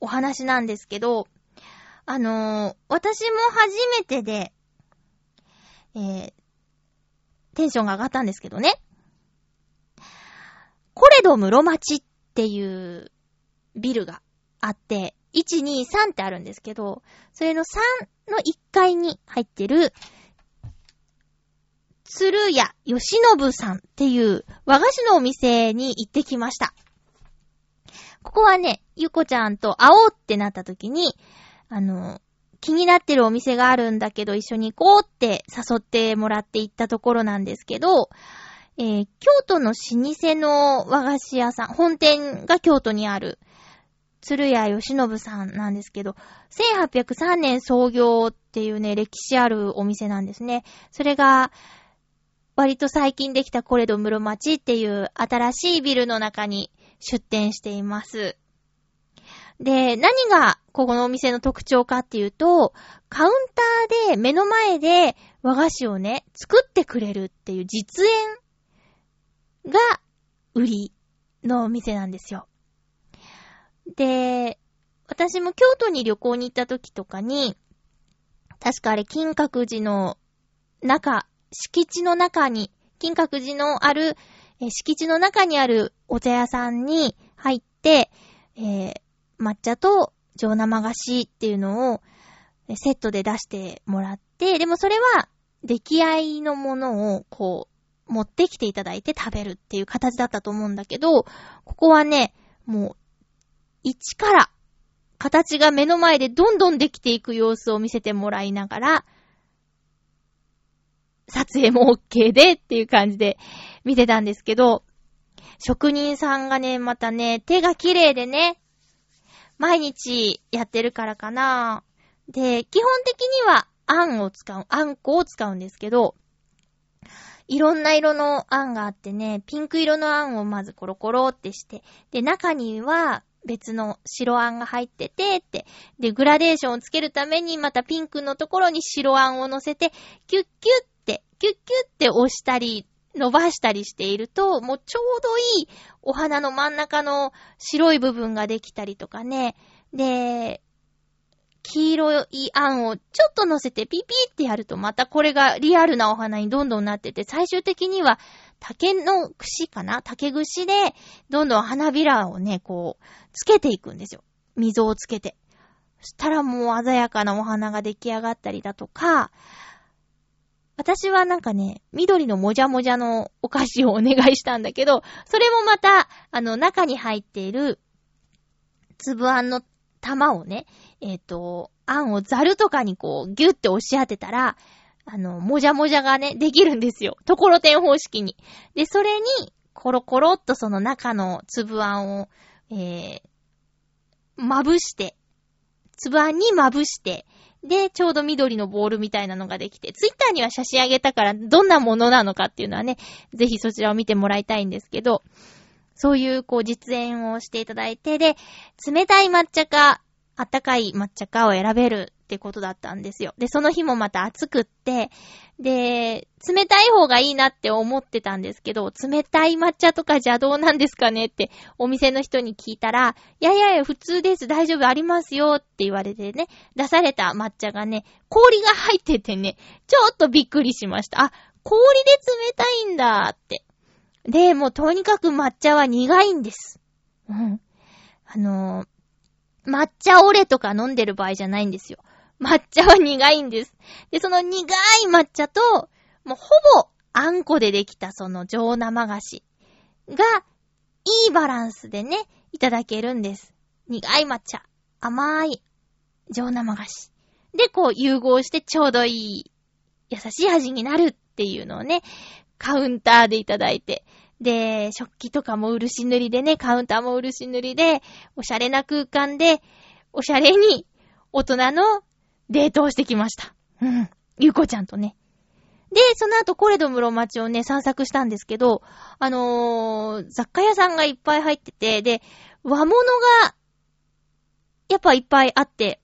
お話なんですけど、あのー、私も初めてで、えー、テンションが上がったんですけどね。コレド室町っていうビルがあって、1、2、3ってあるんですけど、それの3の1階に入ってる、鶴屋吉信さんっていう和菓子のお店に行ってきました。ここはね、ゆこちゃんと会おうってなった時に、あの、気になってるお店があるんだけど一緒に行こうって誘ってもらって行ったところなんですけど、えー、京都の老舗の和菓子屋さん、本店が京都にある、鶴屋義信さんなんですけど、1803年創業っていうね、歴史あるお店なんですね。それが、割と最近できたコレド室町っていう新しいビルの中に出店しています。で、何がここのお店の特徴かっていうと、カウンターで目の前で和菓子をね、作ってくれるっていう実演が売りのお店なんですよ。で、私も京都に旅行に行った時とかに、確かあれ金閣寺の中、敷地の中に、金閣寺のある、え敷地の中にあるお茶屋さんに入って、えー、抹茶と上生菓子っていうのをセットで出してもらって、でもそれは出来合いのものをこう持ってきていただいて食べるっていう形だったと思うんだけど、ここはね、もう一から形が目の前でどんどんできていく様子を見せてもらいながら、撮影も OK でっていう感じで見てたんですけど、職人さんがね、またね、手が綺麗でね、毎日やってるからかな。で、基本的にはあんを使う、あんこを使うんですけど、いろんな色のあんがあってね、ピンク色のあんをまずコロコロってして、で、中には別の白あんが入ってて、って。で、グラデーションをつけるためにまたピンクのところに白あんを乗せて、キュッキュッって、キュッキュッって押したり、伸ばしたりしていると、もうちょうどいいお花の真ん中の白い部分ができたりとかね。で、黄色いあんをちょっと乗せてピピってやるとまたこれがリアルなお花にどんどんなってて、最終的には竹の串かな？竹串でどんどん花びらをね、こう、つけていくんですよ。溝をつけて。そしたらもう鮮やかなお花が出来上がったりだとか、私はなんかね、緑のもじゃもじゃのお菓子をお願いしたんだけど、それもまた、あの、中に入っている、粒あんの玉をね、えっ、ー、と、あんをザルとかにこう、ギュッて押し当てたら、あの、もじゃもじゃがね、できるんですよ。ところてん方式に。で、それに、コロコロっとその中の粒あんを、えー、まぶして、粒あんにまぶして、で、ちょうど緑のボールみたいなのができて、ツイッターには写真あげたから、どんなものなのかっていうのはね、ぜひそちらを見てもらいたいんですけど、そういう、こう、実演をしていただいて、で、冷たい抹茶か、あったかい抹茶かを選べるってことだったんですよ。で、その日もまた暑くって、で、冷たい方がいいなって思ってたんですけど、冷たい抹茶とか邪道なんですかねってお店の人に聞いたら、いやいやいや、普通です、大丈夫、ありますよって言われてね、出された抹茶がね、氷が入っててね、ちょっとびっくりしました。あ、氷で冷たいんだって。で、もうとにかく抹茶は苦いんです。うん。あのー、抹茶オレとか飲んでる場合じゃないんですよ。抹茶は苦いんです。で、その苦い抹茶と、もうほぼあんこでできたその上生菓子が、いいバランスでね、いただけるんです。苦い抹茶、甘い上生菓子。で、こう融合してちょうどいい、優しい味になるっていうのをね、カウンターでいただいて。で、食器とかも漆塗りでね、カウンターも漆塗りで、おしゃれな空間で、おしゃれに、大人のデートをしてきました。うん。ゆうこちゃんとね。で、その後コレド室町をね、散策したんですけど、あのー、雑貨屋さんがいっぱい入ってて、で、和物が、やっぱいっぱいあって、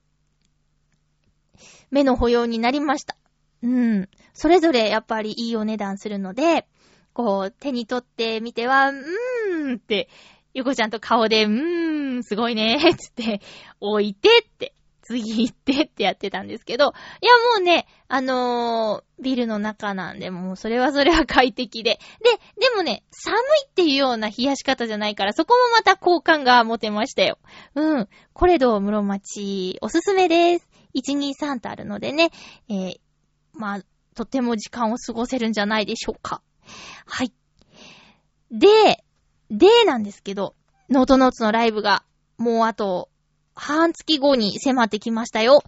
目の保養になりました。うん。それぞれやっぱりいいお値段するので、こう、手に取ってみては、うーんって、ゆこちゃんと顔で、うーん、すごいねー つって、置いてって、次行ってってやってたんですけど、いやもうね、あのー、ビルの中なんで、もうそれはそれは快適で。で、でもね、寒いっていうような冷やし方じゃないから、そこもまた好感が持てましたよ。うん。コレド室町、おすすめです。123とあるのでね、えー、まあ、とても時間を過ごせるんじゃないでしょうか。はい。で、でなんですけど、ノートノーツのライブが、もうあと、半月後に迫ってきましたよ。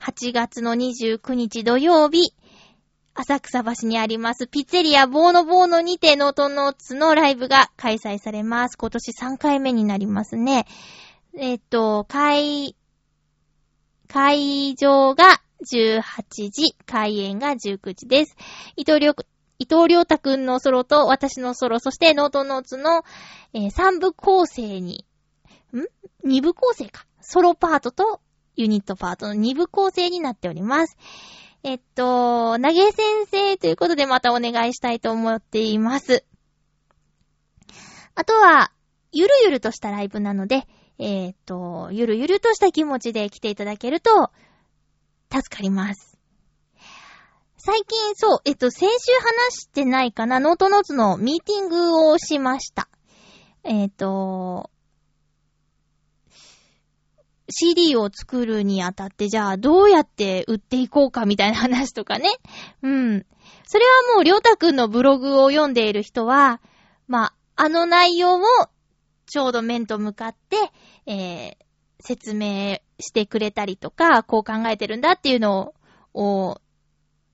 8月の29日土曜日、浅草橋にありますピッツェリアボーノボーノにてノートノーツのライブが開催されます。今年3回目になりますね。えっと、開、開場が18時、開演が19時です。伊藤良、伊藤良太くんのソロと私のソロ、そしてノートノーツの、えー、3部構成に、ん ?2 部構成か。ソロパートとユニットパートの2部構成になっております。えっと、投げ先生ということでまたお願いしたいと思っています。あとは、ゆるゆるとしたライブなので、えっと、ゆるゆるとした気持ちで来ていただけると、助かります。最近、そう、えっと、先週話してないかな、ノートノーツのミーティングをしました。えっと、CD を作るにあたって、じゃあどうやって売っていこうかみたいな話とかね。うん。それはもう、りょうたくんのブログを読んでいる人は、まあ、あの内容をちょうど面と向かって、えー、説明してくれたりとか、こう考えてるんだっていうのを、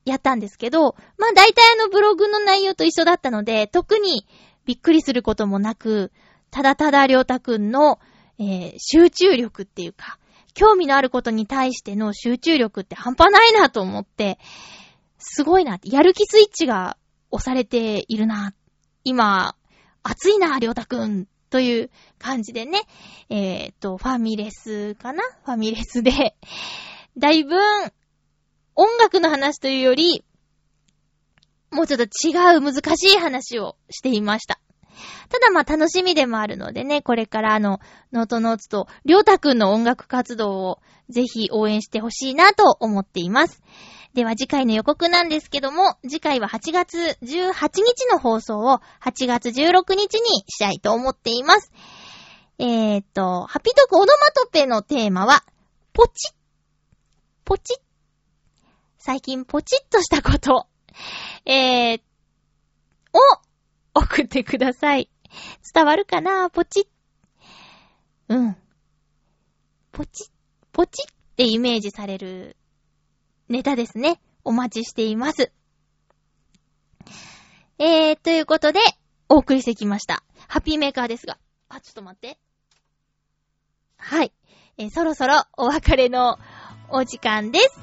やったんですけど、まあ大体あのブログの内容と一緒だったので、特にびっくりすることもなく、ただただりょうたくんの、えー、集中力っていうか、興味のあることに対しての集中力って半端ないなと思って、すごいな、やる気スイッチが押されているな。今、熱いな、りょうたくん。という感じでね、えっ、と、ファミレスかな？ファミレスで、だいぶ、音楽の話というより、もうちょっと違う難しい話をしていました。ただまあ楽しみでもあるのでね、これからあの、ノートノーツとりょうたくんの音楽活動をぜひ応援してほしいなと思っています。では次回の予告なんですけども、次回は8月18日の放送を8月16日にしたいと思っています。えー、っと、ハピトクオノマトペのテーマは、ポチッ。ポチッ。最近ポチッとしたこと。えー、を送ってください。伝わるかな？ポチッ。うん。ポチッ、ポチッってイメージされるネタですね。お待ちしています。えー、ということで、お送りしてきました。ハッピーメーカーですが。あ、ちょっと待って。はい。えー、そろそろお別れのお時間です。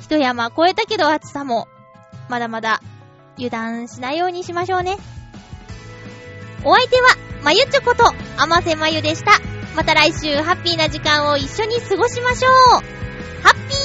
一山越えたけど暑さも、まだまだ油断しないようにしましょうね。お相手は、まゆちょこと、あませまゆでした。また来週ハッピーな時間を一緒に過ごしましょう。ハッピー